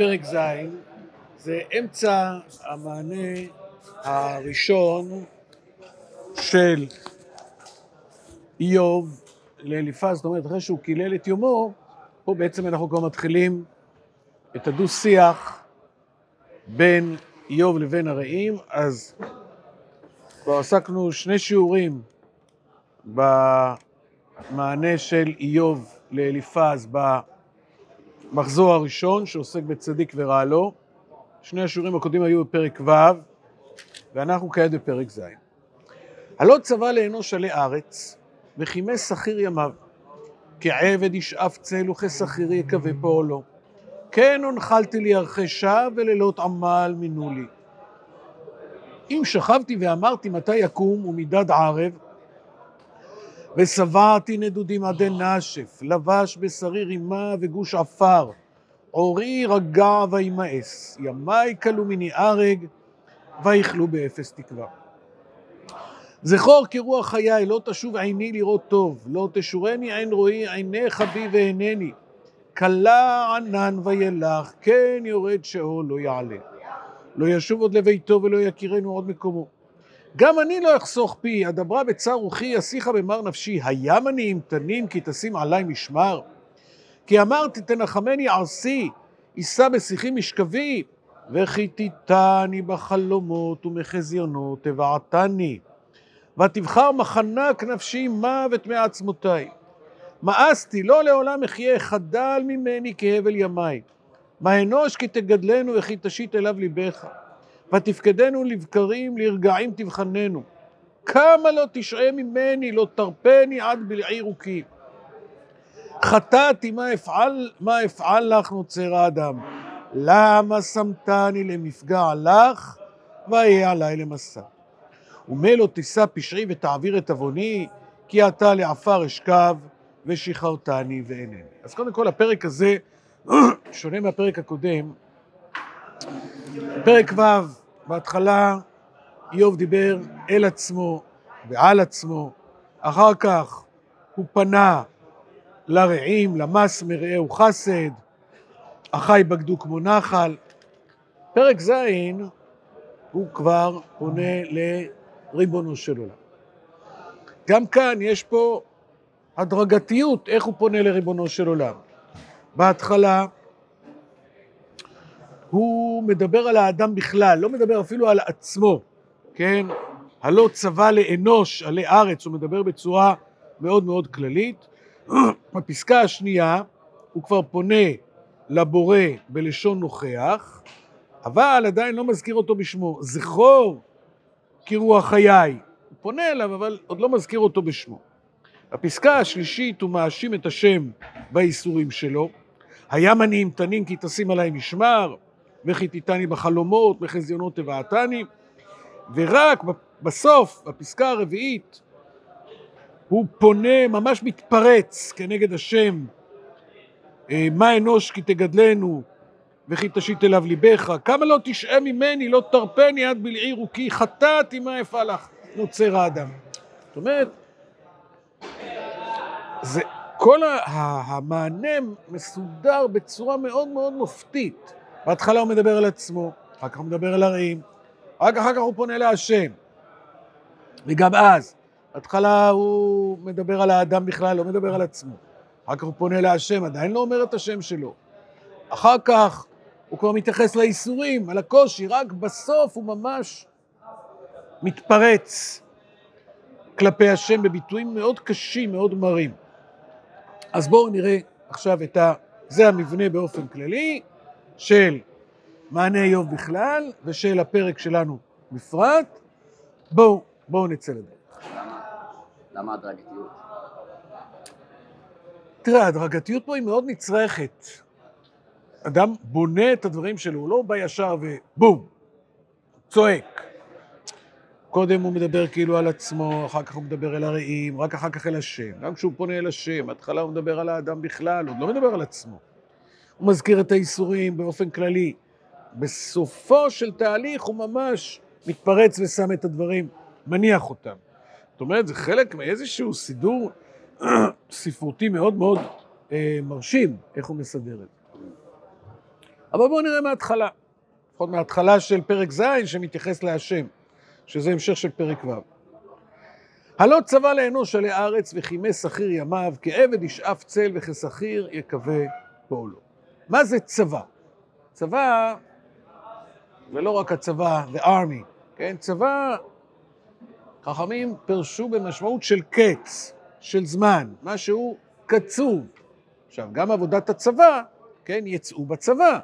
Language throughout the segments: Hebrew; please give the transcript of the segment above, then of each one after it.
פרק ז', זה אמצע המענה הראשון של איוב לאליפז, זאת אומרת, אחרי שהוא קילל את יומו, פה בעצם אנחנו כבר מתחילים את הדו-שיח בין איוב לבין הרעים, אז כבר עסקנו שני שיעורים במענה של איוב לאליפז במחזור הראשון, שעוסק בצדיק ורע לו. שני השיעורים הקודמים היו בפרק ו', ואנחנו כעת בפרק ז'. הלא צבא לאנוש עלי ארץ, וכימי שכיר ימיו. כעבד ישאף צל וכשכיר יקווה פועלו. כן הונחלתי לי ערכי שווא ולילות עמל מינו לי. אם שכבתי ואמרתי מתי יקום ומידד ערב, ושבעתי נדודים עדי נשף, לבש בשרי רימה וגוש עפר, עורי רגע וימאס, ימי כלו מני ארג, ויכלו באפס תקווה. זכור כרוח חיי, לא תשוב עיני לראות טוב, לא תשורני עין רואי, עיניך בי ואינני. כלה ענן וילך, כן יורד שאול לא יעלה. לא ישוב עוד לביתו ולא יכירנו עוד מקומו. גם אני לא אחסוך פי, אדברה בצר רוחי, אשיחה במר נפשי, הים אני עם תנים כי תשים עלי משמר? כי אמרתי תנחמני ערסי, יישא בשיחי משכבי, וכיתיתני בחלומות ומחזיונות תבעתני. ותבחר מחנק נפשי מוות מעצמותיי. מאסתי, לא לעולם אחיה, חדל ממני כהבל ימיי. מה אנוש כי תגדלנו וכי תשית אליו ליבך. ותפקדנו לבקרים, לרגעים תבחננו. כמה לא תשעה ממני, לא תרפני עד בלעי רוקי. חטאתי, מה אפעל, מה אפעל לך נוצר האדם? למה שמתני למפגע לך, ויהיה עלי למסע. ומלו תישא פשעי ותעביר את עווני, כי אתה לעפר אשכב, ושחררתני ואינני. אז קודם כל, הפרק הזה שונה מהפרק הקודם. פרק ו', בהתחלה איוב דיבר אל עצמו ועל עצמו, אחר כך הוא פנה לרעים, למס מרעהו חסד, אחי בגדו כמו נחל. פרק ז' הוא כבר פונה לריבונו של עולם. גם כאן יש פה הדרגתיות, איך הוא פונה לריבונו של עולם. בהתחלה הוא מדבר על האדם בכלל, לא מדבר אפילו על עצמו, כן? הלא צבא לאנוש עלי ארץ, הוא מדבר בצורה מאוד מאוד כללית. בפסקה השנייה הוא כבר פונה לבורא בלשון נוכח, אבל עדיין לא מזכיר אותו בשמו. זכור כרוח חיי. הוא פונה אליו, אבל עוד לא מזכיר אותו בשמו. בפסקה השלישית הוא מאשים את השם בייסורים שלו. הים אני עם תנין כי תשים עליי משמר, וכי תיתני בחלומות, וחזיונות תבעתני. ורק בסוף, בפסקה הרביעית, הוא פונה, ממש מתפרץ כנגד השם, אה, מה אנוש כי תגדלנו וכי תשית אליו ליבך, כמה לא תשעה ממני, לא תרפני עד בלעי רוקי, חטאתי מה אפעל לך, נוצר האדם. זאת אומרת, זה, כל המענה מסודר בצורה מאוד מאוד מופתית. בהתחלה הוא מדבר על עצמו, אחר כך הוא מדבר על הרעים, רק אחר כך הוא פונה להשם. וגם אז, בהתחלה הוא מדבר על האדם בכלל, לא מדבר על עצמו. אחר כך הוא פונה להשם, עדיין לא אומר את השם שלו. אחר כך הוא כבר מתייחס לאיסורים, על הקושי, רק בסוף הוא ממש מתפרץ כלפי השם בביטויים מאוד קשים, מאוד מרים. אז בואו נראה עכשיו את ה... זה המבנה באופן כללי של מענה איוב בכלל ושל הפרק שלנו בפרט. בואו, בואו נצא לדרך. למה הדרגתיות? תראה, הדרגתיות פה היא מאוד נצרכת. אדם בונה את הדברים שלו, הוא לא בא ישר ובום, צועק. קודם הוא מדבר כאילו על עצמו, אחר כך הוא מדבר אל הרעים, רק אחר כך אל השם. גם כשהוא פונה אל השם, בהתחלה הוא מדבר על האדם בכלל, הוא לא מדבר על עצמו. הוא מזכיר את האיסורים באופן כללי. בסופו של תהליך הוא ממש מתפרץ ושם את הדברים, מניח אותם. זאת אומרת, זה חלק מאיזשהו סידור ספרותי מאוד מאוד אה, מרשים, איך הוא מסדר את זה. אבל בואו נראה מההתחלה. לפחות מההתחלה של פרק ז' שמתייחס להשם, שזה המשך של פרק ו'. הלא צבא לאנוש עלי ארץ וכימי שכיר ימיו, כעבד ישאף צל וכשכיר יקווה פועלו. מה זה צבא? צבא, ולא רק הצבא, the army, כן? צבא, חכמים פירשו במשמעות של קץ, של זמן, משהו קצוב. עכשיו, גם עבודת הצבא, כן, יצאו בצבא.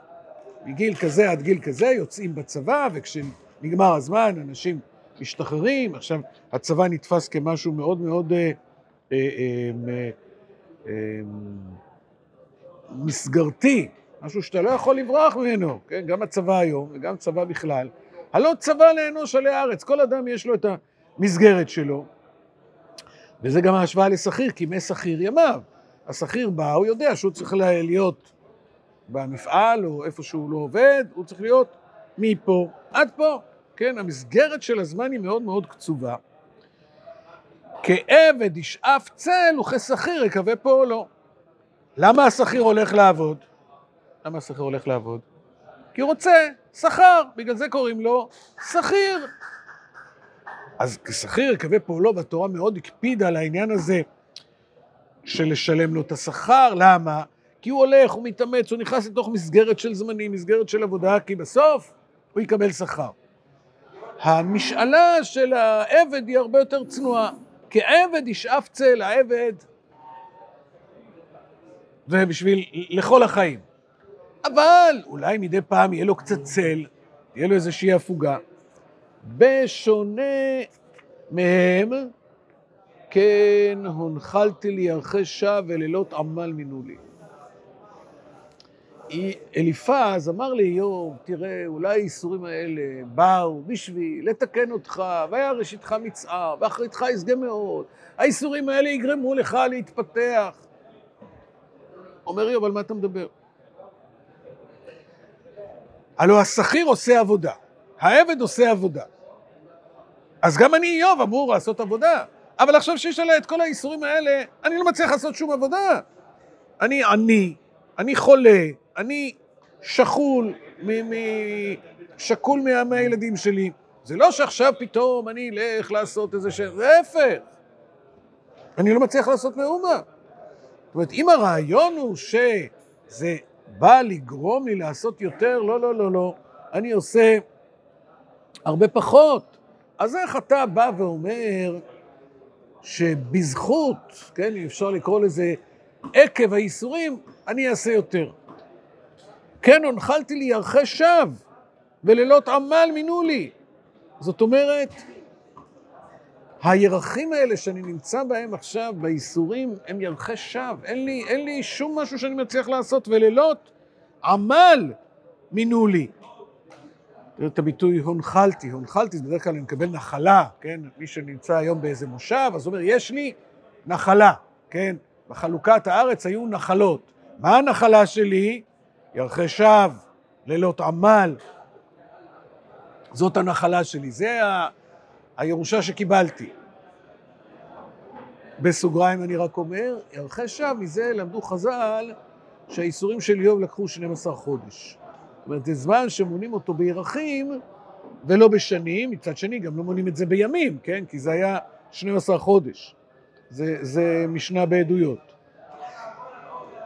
מגיל כזה עד גיל כזה יוצאים בצבא, וכשנגמר הזמן אנשים משתחררים. עכשיו, הצבא נתפס כמשהו מאוד מאוד אה, אה, אה, אה, מסגרתי, משהו שאתה לא יכול לברוח ממנו, כן? גם הצבא היום וגם צבא בכלל. הלא צבא לאנוש עלי הארץ, כל אדם יש לו את המסגרת שלו. וזה גם ההשוואה לשכיר, כי מי שכיר ימיו. השכיר בא, הוא יודע שהוא צריך להיות במפעל או איפה שהוא לא עובד, הוא צריך להיות מפה עד פה. כן, המסגרת של הזמן היא מאוד מאוד קצובה. כעבד ישאף צל וכשכיר יקווה פועלו. למה השכיר הולך לעבוד? למה השכיר הולך לעבוד? כי הוא רוצה שכר, בגלל זה קוראים לו שכיר. אז כשכיר יקווה פועלו, והתורה מאוד הקפידה על העניין הזה של לשלם לו את השכר, למה? כי הוא הולך, הוא מתאמץ, הוא נכנס לתוך מסגרת של זמנים, מסגרת של עבודה, כי בסוף הוא יקבל שכר. המשאלה של העבד היא הרבה יותר צנועה. כעבד ישאף צל, העבד זה בשביל לכל החיים. אבל אולי מדי פעם יהיה לו קצת צל, תהיה לו איזושהי הפוגה. בשונה מהם, כן הונחלתי לי שווא ולילות עמל מינו לי. אליפז אמר לאיוב, תראה, אולי האיסורים האלה באו בשביל לתקן אותך, והיה ראשיתך מצער, ואחריתך ישגה מאוד. האיסורים האלה יגרמו לך להתפתח. אומר איוב, על מה אתה מדבר? הלוא השכיר עושה עבודה, העבד עושה עבודה. אז גם אני, איוב, אמור לעשות עבודה. אבל עכשיו שיש עליי את כל האיסורים האלה, אני לא מצליח לעשות שום עבודה. אני עני, אני חולה, אני שכול, שקול מהילדים שלי. זה לא שעכשיו פתאום אני אלך לעשות איזה ש... להפך. אני לא מצליח לעשות מאומה. אומרת, אם הרעיון הוא שזה בא לגרום לי לעשות יותר, לא, לא, לא, לא. אני עושה הרבה פחות. אז איך אתה בא ואומר שבזכות, כן, אפשר לקרוא לזה, עקב האיסורים, אני אעשה יותר. כן הונחלתי לי ירחי שווא, ולילות עמל מינו לי. זאת אומרת, הירחים האלה שאני נמצא בהם עכשיו, בייסורים, הם ירחי שווא. אין לי, אין לי שום משהו שאני מצליח לעשות, ולילות עמל מינו לי. תראו את הביטוי הונחלתי, הונחלתי, בדרך כלל אני מקבל נחלה, כן? מי שנמצא היום באיזה מושב, אז הוא אומר, יש לי נחלה, כן? בחלוקת הארץ היו נחלות. מה הנחלה שלי? ירחי שווא, לילות עמל. זאת הנחלה שלי, זה ה... הירושה שקיבלתי. בסוגריים אני רק אומר, ירחי שווא, מזה למדו חז"ל שהאיסורים של איוב לקחו 12 חודש. זאת אומרת, זה זמן שמונים אותו בירחים ולא בשנים, מצד שני גם לא מונים את זה בימים, כן? כי זה היה 12 חודש. זה, זה משנה בעדויות.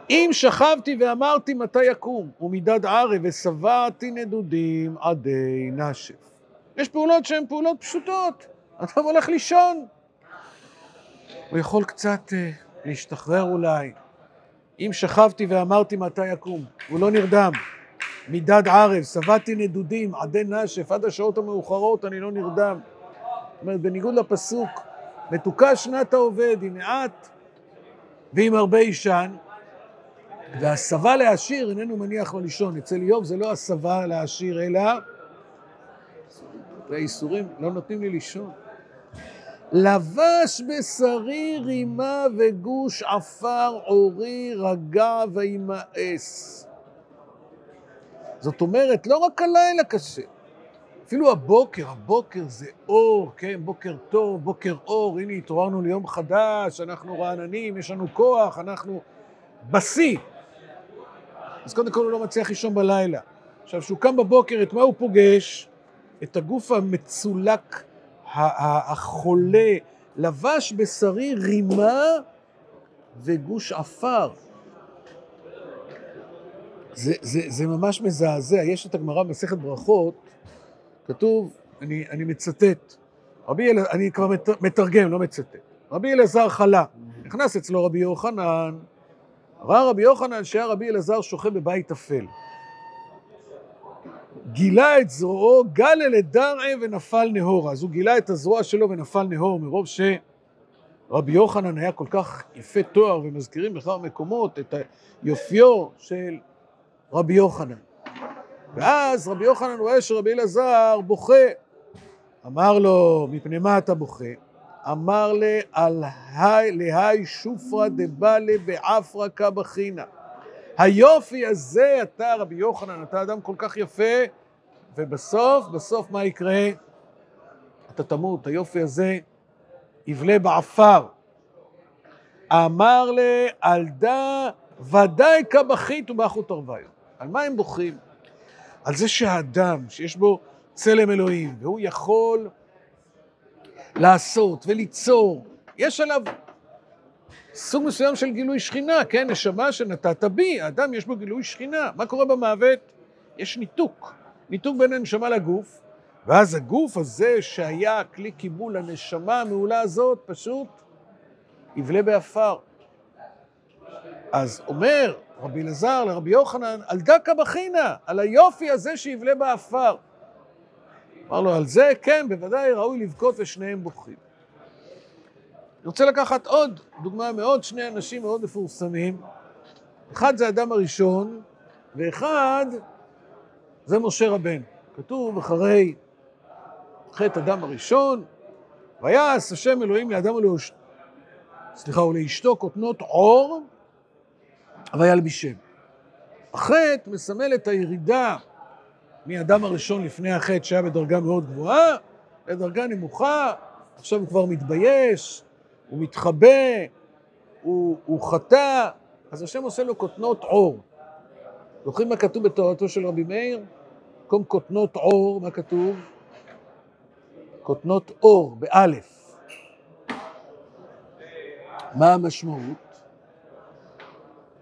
אם שכבתי ואמרתי מתי יקום, ומידד ערב ושבעתי נדודים עדי נשף. יש פעולות שהן פעולות פשוטות, אתה הולך לישון. הוא יכול קצת uh, להשתחרר אולי. אם שכבתי ואמרתי מתי יקום, הוא לא נרדם. מידד ערב, שבעתי נדודים, עדי נשף, עד השעות המאוחרות אני לא נרדם. זאת אומרת, בניגוד לפסוק, מתוקה שנת העובד עם מעט ועם הרבה אישן, והסבה לעשיר איננו מניח לו לישון. אצל איוב זה לא הסבה לעשיר, אלא והאיסורים לא נותנים לי לישון. לבש בשרי רימה וגוש עפר עורי רגע וימאס. זאת אומרת, לא רק הלילה קשה, אפילו הבוקר, הבוקר זה אור, כן, בוקר טוב, בוקר אור, הנה התעוררנו ליום חדש, אנחנו רעננים, יש לנו כוח, אנחנו בשיא. אז קודם כל הוא לא מצליח לישון בלילה. עכשיו, כשהוא קם בבוקר, את מה הוא פוגש? את הגוף המצולק, החולה, לבש בשרי רימה וגוש עפר. זה, זה, זה ממש מזעזע. יש את הגמרא במסכת ברכות, כתוב, אני, אני מצטט, רבי אל... אני כבר מת, מתרגם, לא מצטט. רבי אלעזר חלה, נכנס אצלו רבי יוחנן, ראה רבי יוחנן שהיה רבי אלעזר שוכב בבית אפל. גילה את זרועו, גל אל דרעי ונפל נהורה. אז הוא גילה את הזרוע שלו ונפל נהור, מרוב שרבי יוחנן היה כל כך יפה תואר, ומזכירים בכמה מקומות את היופיו של רבי יוחנן. ואז רבי יוחנן רואה שרבי אלעזר בוכה. אמר לו, מפני מה אתה בוכה? אמר לי, להי שופרא דבאלה בעפרא קבחינה. היופי הזה, אתה רבי יוחנן, אתה אדם כל כך יפה, ובסוף, בסוף מה יקרה? אתה תמות, היופי הזה יבלה בעפר. אמר לי, על דא ודאי כבכית ובאחו תרוויו. על מה הם בוכים? על זה שהאדם, שיש בו צלם אלוהים, והוא יכול לעשות וליצור, יש עליו סוג מסוים של גילוי שכינה, כן? נשמה שנתת בי, האדם יש בו גילוי שכינה. מה קורה במוות? יש ניתוק. ניתוק בין הנשמה לגוף, ואז הגוף הזה שהיה כלי קיבול לנשמה המעולה הזאת, פשוט יבלה בעפר. אז אומר רבי אלעזר לרבי יוחנן, על דקה בחינה, על היופי הזה שיבלה בעפר. אמר לו, על זה כן, בוודאי ראוי לבכות ושניהם בוכים. אני רוצה לקחת עוד דוגמה מעוד שני אנשים מאוד מפורסמים. אחד זה האדם הראשון, ואחד זה משה רבנו. כתוב אחרי חטא אדם הראשון, ויעש השם אלוהים לאדם ולאשתו, סליחה, ולאשתו כותנות עור, וילבישם. החטא מסמל את הירידה מאדם הראשון לפני החטא, שהיה בדרגה מאוד גבוהה, לדרגה נמוכה, עכשיו הוא כבר מתבייש, הוא מתחבא, הוא, הוא חטא, אז השם עושה לו כותנות עור. זוכרים מה כתוב בתורתו של רבי מאיר? במקום כותנות עור, מה כתוב? כותנות אור, באלף. מה המשמעות?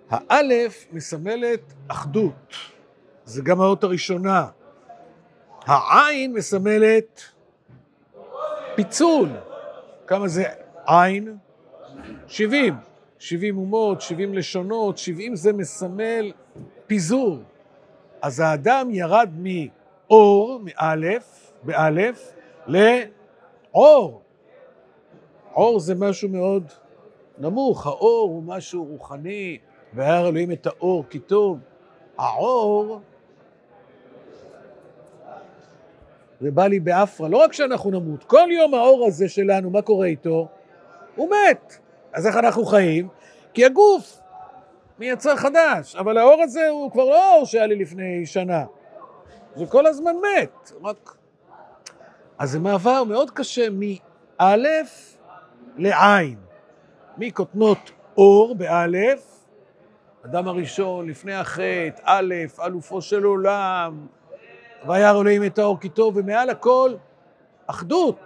האלף מסמלת אחדות, זה גם האות הראשונה. העין מסמלת פיצול. כמה זה עין? שבעים. שבעים אומות, שבעים לשונות, שבעים זה מסמל פיזור. אז האדם ירד מאור, מאלף, באלף, לעור. עור זה משהו מאוד נמוך, האור הוא משהו רוחני, והר אלוהים את האור כי טוב. העור זה בא לי באפרה, לא רק שאנחנו נמות, כל יום האור הזה שלנו, מה קורה איתו? הוא מת. אז איך אנחנו חיים? כי הגוף מייצר חדש, אבל האור הזה הוא כבר לא האור שהיה לי לפני שנה. זה כל הזמן מת, רק... אז זה מעבר מאוד קשה מאלף לעין, מכותנות אור באלף, אדם הראשון לפני החטא, א', אלופו של עולם, וירא אלוהים את האור כי טוב, ומעל הכל, אחדות.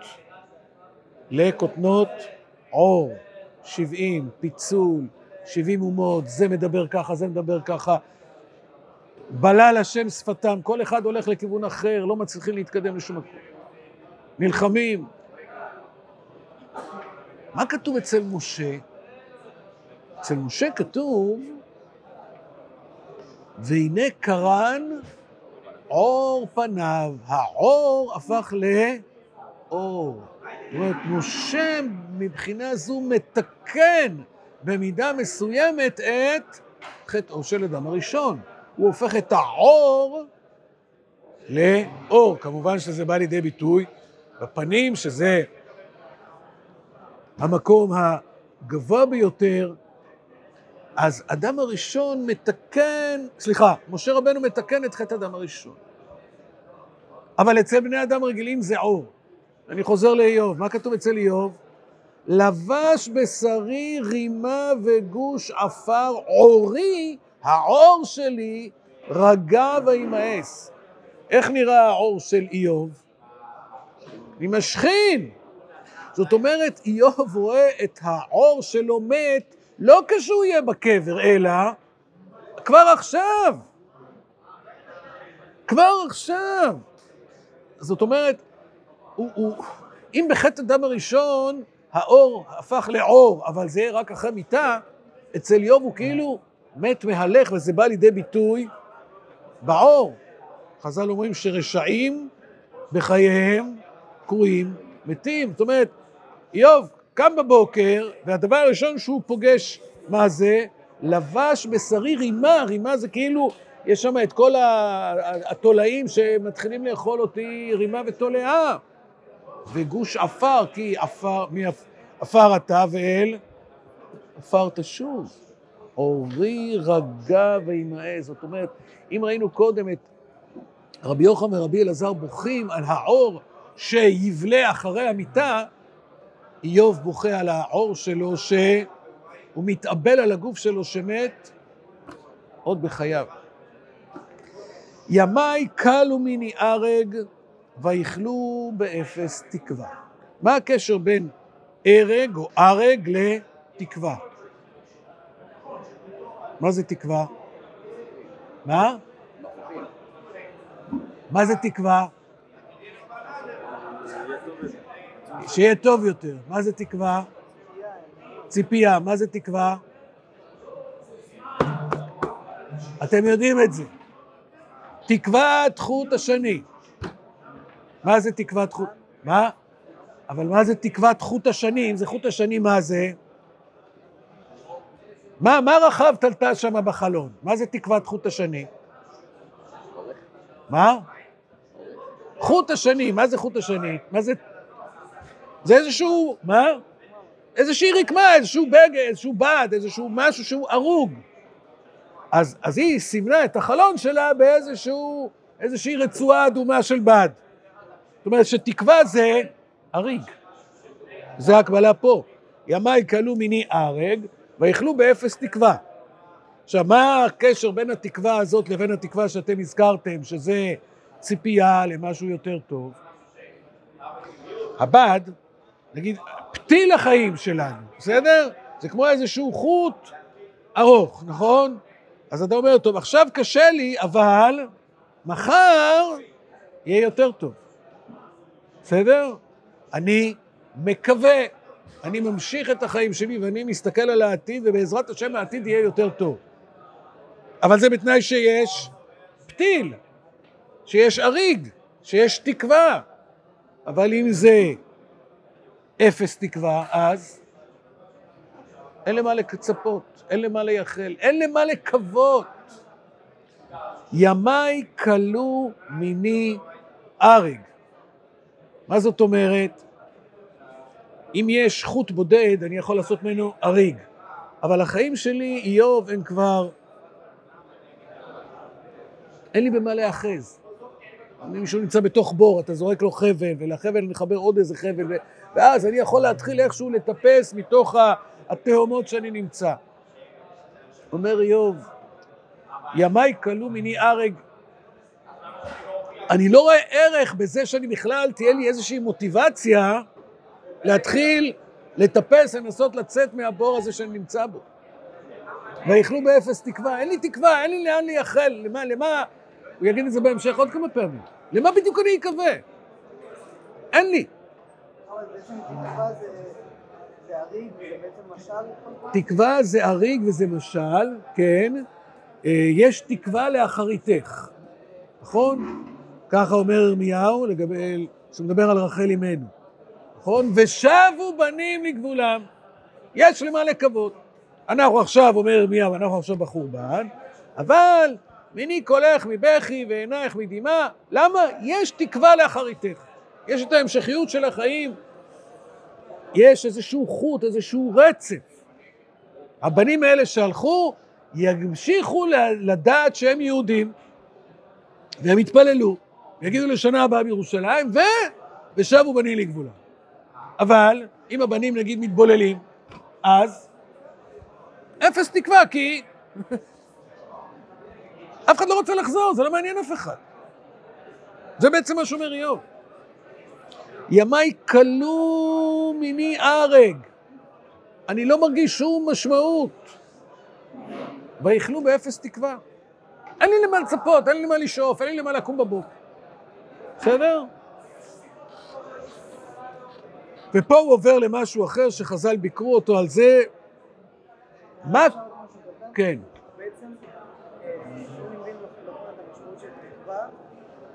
לכותנות עור, שבעים, פיצול, שבעים אומות, זה מדבר ככה, זה מדבר ככה. בלל השם שפתם, כל אחד הולך לכיוון אחר, לא מצליחים להתקדם לשום מקום. נלחמים. מה כתוב אצל משה? אצל משה כתוב, והנה קרן עור פניו, העור הפך לאור. זאת אומרת, משה מבחינה זו מתקן במידה מסוימת את חטאו של אדם הראשון. הוא הופך את העור לאור. כמובן שזה בא לידי ביטוי בפנים, שזה המקום הגבוה ביותר. אז אדם הראשון מתקן, סליחה, משה רבנו מתקן את חטא אדם הראשון. אבל אצל בני אדם רגילים זה עור. אני חוזר לאיוב, מה כתוב אצל איוב? לבש בשרי רימה וגוש עפר עורי, העור שלי רגע וימאס. איך נראה העור של איוב? עם השכין. זאת אומרת, איוב רואה את העור שלו מת לא כשהוא יהיה בקבר, אלא כבר עכשיו. כבר עכשיו. זאת אומרת, הוא, הוא, אם בחטא הדם הראשון האור הפך לעור, אבל זה רק אחרי מיתה, אצל איוב הוא כאילו מת מהלך, וזה בא לידי ביטוי בעור. חז"ל אומרים שרשעים בחייהם קרויים מתים. זאת אומרת, איוב קם בבוקר, והדבר הראשון שהוא פוגש, מה זה? לבש בשרי רימה, רימה זה כאילו, יש שם את כל התולעים שמתחילים לאכול אותי רימה ותולעה. וגוש עפר, כי עפר, מי עפר אתה ואל? עפר תשוב. אורי רגע וימאס. זאת אומרת, אם ראינו קודם את רבי יוחנן ורבי אלעזר בוכים על העור שיבלה אחרי המיטה, איוב בוכה על העור שלו שהוא מתאבל על הגוף שלו שמת עוד בחייו. ימיי קלו מני ארג ויכלו באפס תקווה. מה הקשר בין הרג או ארג לתקווה? מה זה תקווה? מה? מה זה תקווה? שיהיה טוב יותר. מה זה תקווה? ציפייה. מה זה תקווה? אתם יודעים את זה. תקוות חוט השני. מה זה תקוות חוט? מה? אבל מה זה תקוות חוט השני? אם זה חוט השני, מה זה? מה, מה רחב תלתה שם בחלון? מה זה תקוות חוט השני? מה? חוט השני, מה זה חוט השני? מה זה... זה איזשהו, מה? איזושהי רקמה, איזשהו בגד, איזשהו בד, איזשהו משהו שהוא הרוג. אז, אז היא סימנה את החלון שלה באיזשהו, איזושהי רצועה אדומה של בד. זאת אומרת שתקווה זה הריג. זה הקבלה פה. ימיי כלו מיני ארג, ויכלו באפס תקווה. עכשיו, מה הקשר בין התקווה הזאת לבין התקווה שאתם הזכרתם, שזה ציפייה למשהו יותר טוב? הבד, נגיד, פתיל החיים שלנו, בסדר? זה כמו איזשהו חוט ארוך, נכון? אז אתה אומר, טוב, עכשיו קשה לי, אבל מחר יהיה יותר טוב. בסדר? אני מקווה, אני ממשיך את החיים שלי ואני מסתכל על העתיד, ובעזרת השם העתיד יהיה יותר טוב. אבל זה בתנאי שיש פתיל, שיש אריג, שיש תקווה. אבל אם זה אפס תקווה, אז אין למה לצפות, אין למה לייחל, אין למה לקוות. ימיי כלו מיני ארג. מה זאת אומרת? אם יש חוט בודד, אני יכול לעשות ממנו אריג. אבל החיים שלי, איוב, הם כבר... אין לי במה להיאחז. אם מישהו נמצא בתוך בור, אתה זורק לו חבל, ולחבל מחבר עוד איזה חבל, ו... ואז אני יכול להתחיל איכשהו לטפס מתוך התהומות שאני נמצא. אומר איוב, ימיי כלו מיני ארג, אני לא רואה ערך בזה שאני בכלל, תהיה לי איזושהי מוטיבציה להתחיל לטפס, לנסות לצאת מהבור הזה שאני נמצא בו. ויכלו באפס תקווה. אין לי תקווה, אין לי לאן לייחל. למה, למה, הוא יגיד את זה בהמשך עוד כמה פעמים. למה בדיוק אני אקווה? אין לי. תקווה זה אריג וזה משל, כן. אה, יש תקווה לאחריתך, נכון? ככה אומר ירמיהו, לגבי, שמדבר על רחל אימנו, נכון? ושבו בנים לגבולם. יש למה לקוות. אנחנו עכשיו, אומר ירמיהו, אנחנו עכשיו בחורבן, אבל מיני קולך מבכי ועינייך מדמעה, למה? יש תקווה לאחריתך. יש את ההמשכיות של החיים, יש איזשהו חוט, איזשהו רצף. הבנים האלה שהלכו, ימשיכו לדעת שהם יהודים, והם יתפללו, יגידו לשנה הבאה בירושלים, ו... ושבו בנים לגבולה. אבל אם הבנים נגיד מתבוללים, אז אפס תקווה, כי אף אחד לא רוצה לחזור, זה לא מעניין אף אחד. זה בעצם מה שאומר איוב. ימיי כלו מיני ארג. אני לא מרגיש שום משמעות. ויכלו באפס תקווה. אין לי למה לצפות, אין לי למה לשאוף, אין לי למה לקום בבוקר. בסדר? ופה הוא עובר למשהו אחר שחז"ל ביקרו אותו על זה. מה? כן.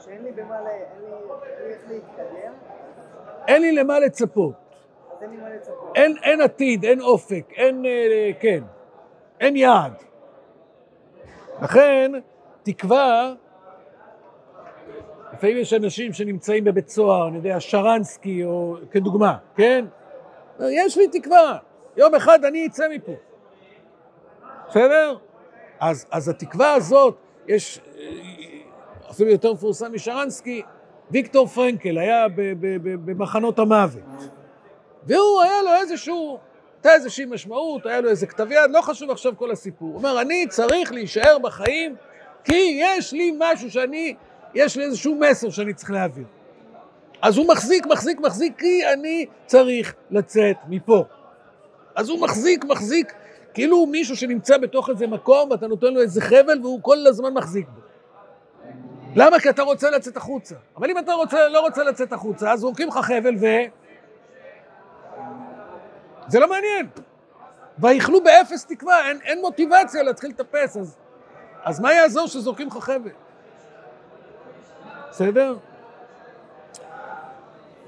שאין לי במה, אין לי למה לצפות. אין עתיד, אין אופק, אין, אה, כן, אין יעד. לכן, תקווה, לפעמים יש אנשים שנמצאים בבית סוהר, אני יודע, שרנסקי, או כדוגמה, כן? יש לי תקווה, יום אחד אני אצא מפה. בסדר? אז, אז התקווה הזאת, יש אפילו יותר מפורסם משרנסקי, ויקטור פרנקל היה ב- ב- ב- במחנות המוות. והוא, היה לו איזשהו, הייתה איזושהי משמעות, היה לו איזה כתב יד, לא חשוב עכשיו כל הסיפור. הוא אומר, אני צריך להישאר בחיים כי יש לי משהו שאני, יש לי איזשהו מסר שאני צריך להעביר. אז הוא מחזיק, מחזיק, מחזיק, כי אני צריך לצאת מפה. אז הוא מחזיק, מחזיק, כאילו מישהו שנמצא בתוך איזה מקום, ואתה נותן לו איזה חבל, והוא כל הזמן מחזיק בו. למה? כי אתה רוצה לצאת החוצה. אבל אם אתה רוצה, לא רוצה לצאת החוצה, אז זורקים לך חבל ו... זה לא מעניין. ויכלו באפס תקווה, אין, אין מוטיבציה להתחיל לטפס, אז, אז מה יעזור שזורקים לך חבל? בסדר?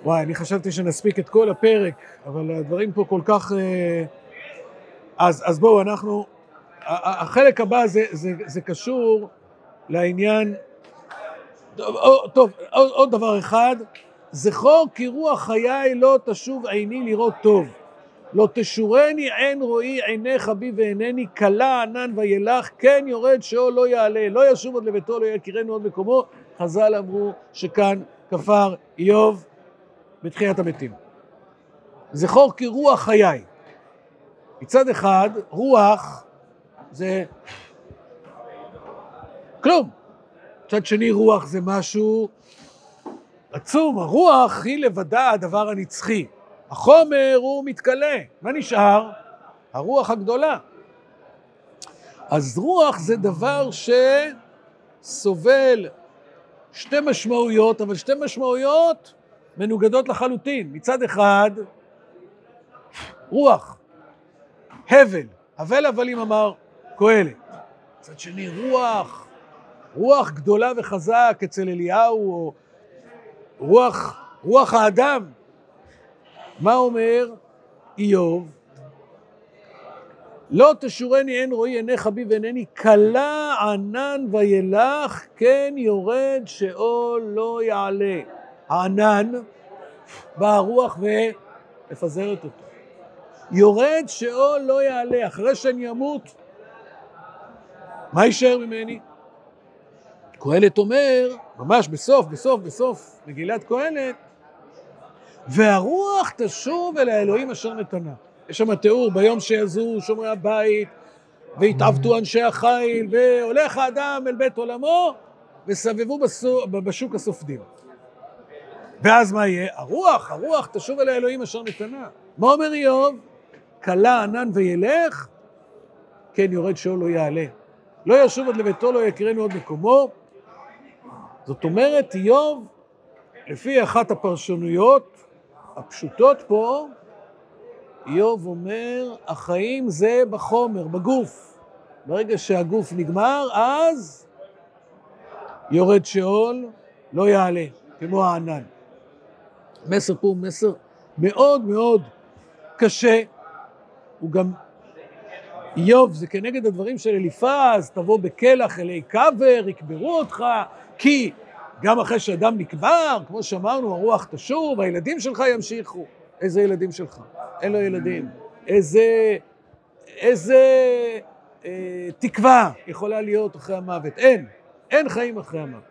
וואי, אני חשבתי שנספיק את כל הפרק, אבל הדברים פה כל כך... אה, אז, אז בואו, אנחנו... החלק הבא זה, זה, זה קשור לעניין... טוב עוד, עוד דבר אחד, זכור כי רוח חיי לא תשוב עיני לראות טוב. לא תשורני עין רואי עיניך בי ועינני, כלה ענן וילך, כן יורד שאול לא יעלה, לא ישוב עוד לביתו, לא יכירנו עוד מקומו. חז"ל אמרו שכאן כפר איוב בתחיית המתים. זכור כי רוח חיי. מצד אחד, רוח זה כלום. מצד שני, רוח זה משהו עצום. הרוח היא לבדה הדבר הנצחי. החומר הוא מתכלה. מה נשאר? הרוח הגדולה. אז רוח זה דבר שסובל שתי משמעויות, אבל שתי משמעויות מנוגדות לחלוטין. מצד אחד, רוח, הבל, הבל הבלים אמר קהלת. מצד שני, רוח, רוח גדולה וחזק אצל אליהו, או רוח, רוח האדם. מה אומר איוב? לא תשורני אין רואי עיניך בי ועינני, כלה ענן וילך, כן יורד שאול לא יעלה. הענן באה הרוח ומפזרת אותו. יורד שאול לא יעלה, אחרי שאני אמות, מה יישאר ממני? קהלת אומר, ממש בסוף, בסוף, בסוף מגילת קהלת, והרוח תשוב אל האלוהים אשר נתנה. יש שם תיאור ביום שיזו שומרי הבית, והתעוותו אנשי החיל, והולך האדם אל בית עולמו, וסבבו בסו, בשוק הסופדים. ואז מה יהיה? הרוח, הרוח תשוב אל האלוהים אשר נתנה. מה אומר איוב? כלה ענן וילך, כן יורד שאול לא יעלה. לא ישוב עד לביתו, לא יכירנו עוד מקומו. זאת אומרת, איוב, לפי אחת הפרשנויות הפשוטות פה, איוב אומר, החיים זה בחומר, בגוף. ברגע שהגוף נגמר, אז יורד שאול, לא יעלה, כמו הענן. המסר פה הוא מסר מאוד מאוד קשה. הוא גם, איוב, זה כנגד הדברים של אליפז, תבוא בקלח אלי קבר, יקברו אותך, כי גם אחרי שאדם נקבר, כמו שאמרנו, הרוח תשוב, הילדים שלך ימשיכו. איזה ילדים שלך? אין לו ילדים. איזה, איזה אה, תקווה יכולה להיות אחרי המוות? אין. אין חיים אחרי המוות.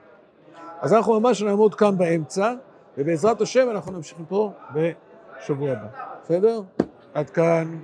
אז אנחנו ממש נעמוד כאן באמצע, ובעזרת השם אנחנו נמשיך פה בשבוע הבא. בסדר? עד כאן.